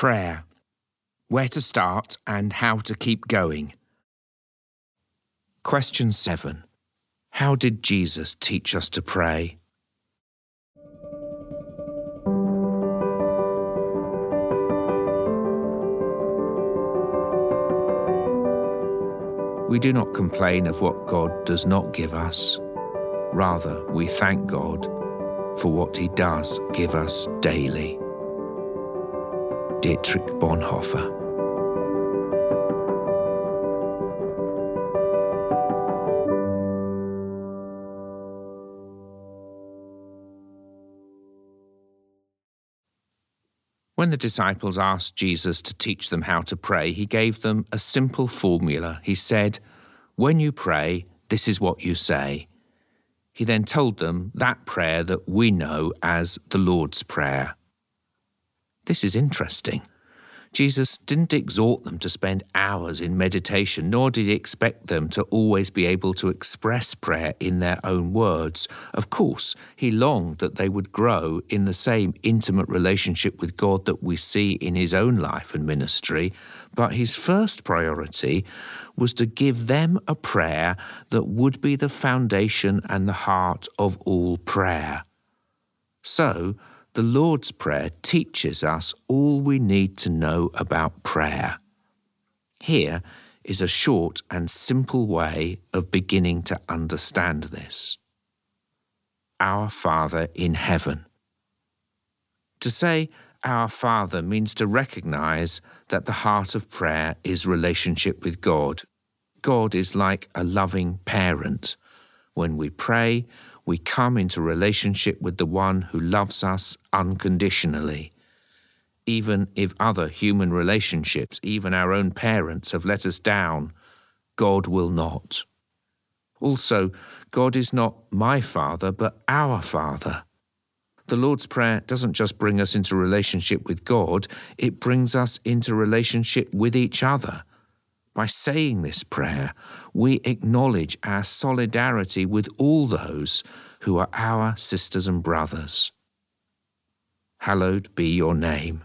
Prayer. Where to start and how to keep going. Question 7. How did Jesus teach us to pray? We do not complain of what God does not give us. Rather, we thank God for what He does give us daily. Dietrich Bonhoeffer. When the disciples asked Jesus to teach them how to pray, he gave them a simple formula. He said, When you pray, this is what you say. He then told them that prayer that we know as the Lord's Prayer. This is interesting. Jesus didn't exhort them to spend hours in meditation, nor did he expect them to always be able to express prayer in their own words. Of course, he longed that they would grow in the same intimate relationship with God that we see in his own life and ministry, but his first priority was to give them a prayer that would be the foundation and the heart of all prayer. So, the Lord's Prayer teaches us all we need to know about prayer. Here is a short and simple way of beginning to understand this. Our Father in heaven. To say our Father means to recognize that the heart of prayer is relationship with God. God is like a loving parent. When we pray, we come into relationship with the one who loves us unconditionally. Even if other human relationships, even our own parents, have let us down, God will not. Also, God is not my Father, but our Father. The Lord's Prayer doesn't just bring us into relationship with God, it brings us into relationship with each other. By saying this prayer, we acknowledge our solidarity with all those who are our sisters and brothers. Hallowed be your name.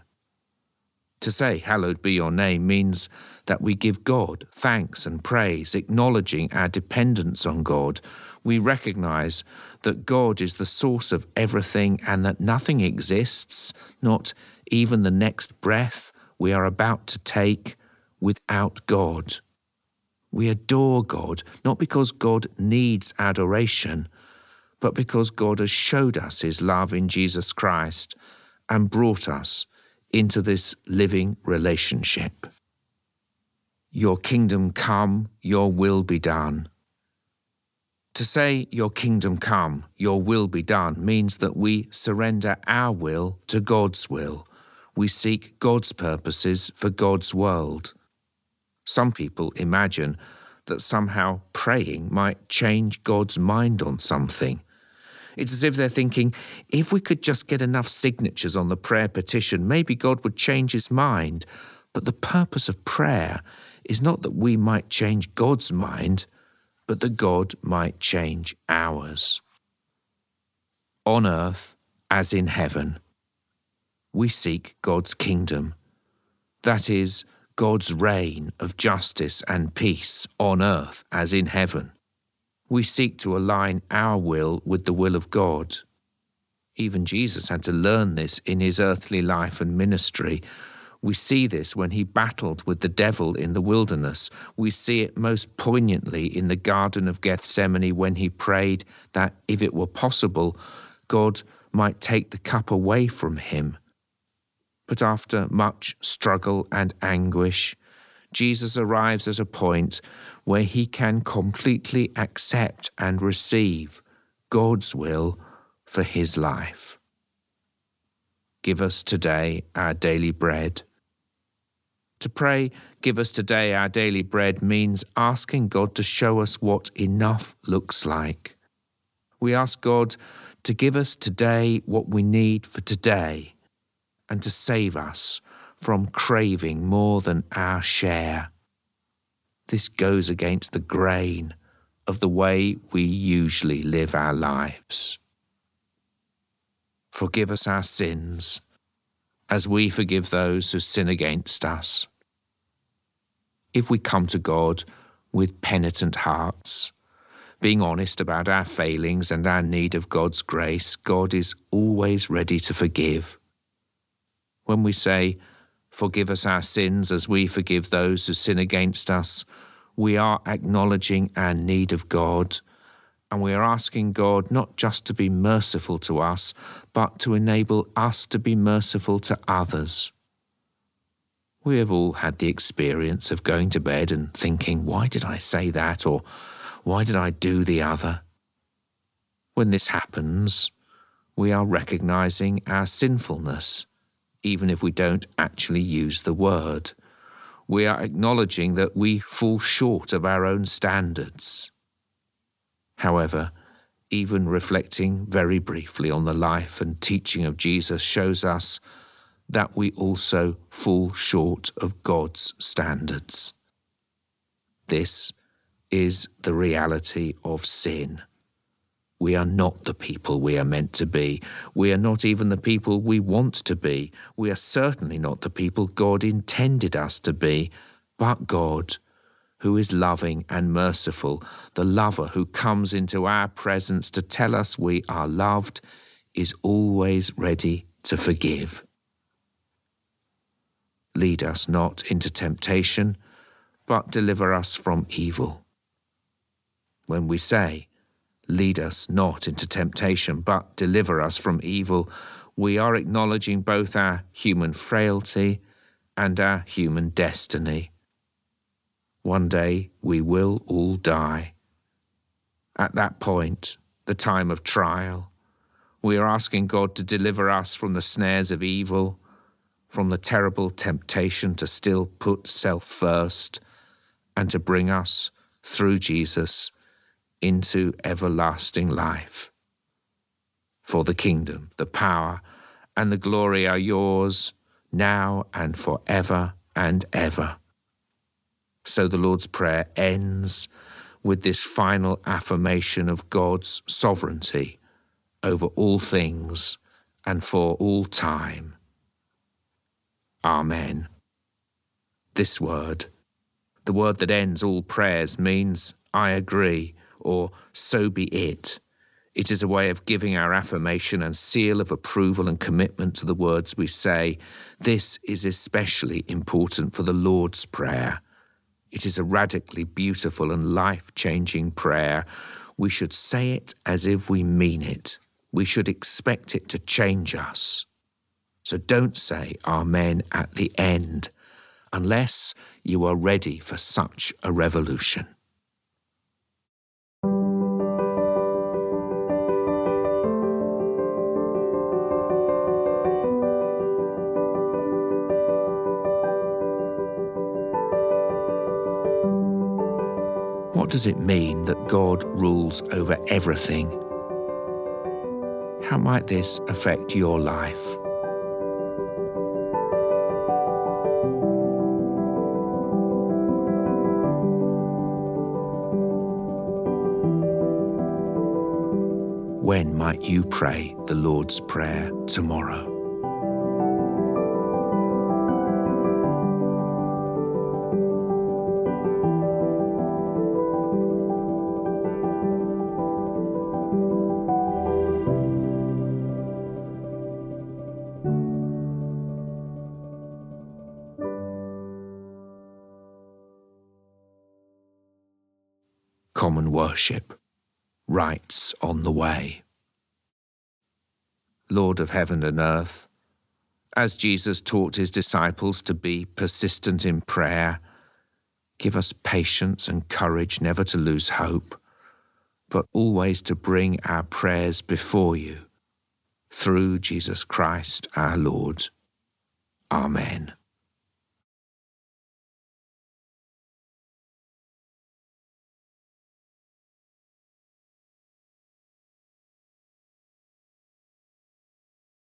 To say, Hallowed be your name, means that we give God thanks and praise, acknowledging our dependence on God. We recognize that God is the source of everything and that nothing exists, not even the next breath we are about to take without God. We adore God not because God needs adoration, but because God has showed us his love in Jesus Christ and brought us into this living relationship. Your kingdom come, your will be done. To say, Your kingdom come, your will be done, means that we surrender our will to God's will. We seek God's purposes for God's world. Some people imagine that somehow praying might change God's mind on something. It's as if they're thinking, if we could just get enough signatures on the prayer petition, maybe God would change his mind. But the purpose of prayer is not that we might change God's mind, but that God might change ours. On earth as in heaven, we seek God's kingdom. That is, God's reign of justice and peace on earth as in heaven. We seek to align our will with the will of God. Even Jesus had to learn this in his earthly life and ministry. We see this when he battled with the devil in the wilderness. We see it most poignantly in the Garden of Gethsemane when he prayed that, if it were possible, God might take the cup away from him. But after much struggle and anguish, Jesus arrives at a point where he can completely accept and receive God's will for his life. Give us today our daily bread. To pray, Give us today our daily bread means asking God to show us what enough looks like. We ask God to give us today what we need for today and to save us from craving more than our share. This goes against the grain of the way we usually live our lives. Forgive us our sins, as we forgive those who sin against us. If we come to God with penitent hearts, being honest about our failings and our need of God's grace, God is always ready to forgive. When we say, Forgive us our sins as we forgive those who sin against us, we are acknowledging our need of God, and we are asking God not just to be merciful to us, but to enable us to be merciful to others. We have all had the experience of going to bed and thinking, why did I say that? Or why did I do the other? When this happens, we are recognizing our sinfulness, even if we don't actually use the word. We are acknowledging that we fall short of our own standards. However, even reflecting very briefly on the life and teaching of Jesus shows us that we also fall short of God's standards. This is the reality of sin. We are not the people we are meant to be. We are not even the people we want to be. We are certainly not the people God intended us to be. But God, who is loving and merciful, the lover who comes into our presence to tell us we are loved, is always ready to forgive. Lead us not into temptation, but deliver us from evil. When we say, Lead us not into temptation, but deliver us from evil, we are acknowledging both our human frailty and our human destiny. One day we will all die. At that point, the time of trial, we are asking God to deliver us from the snares of evil from the terrible temptation to still put self first and to bring us through Jesus into everlasting life. For the kingdom, the power, and the glory are yours now and forever and ever. So the Lord's Prayer ends with this final affirmation of God's sovereignty over all things and for all time. Amen. This word, the word that ends all prayers, means I agree or so be it. It is a way of giving our affirmation and seal of approval and commitment to the words we say. This is especially important for the Lord's Prayer. It is a radically beautiful and life changing prayer. We should say it as if we mean it. We should expect it to change us. So don't say Amen at the end unless you are ready for such a revolution. What does it mean that God rules over everything? How might this affect your life? When might you pray the Lord's Prayer tomorrow? Common worship rites on the way. Lord of heaven and earth, as Jesus taught his disciples to be persistent in prayer, give us patience and courage never to lose hope, but always to bring our prayers before you. Through Jesus Christ our Lord. Amen.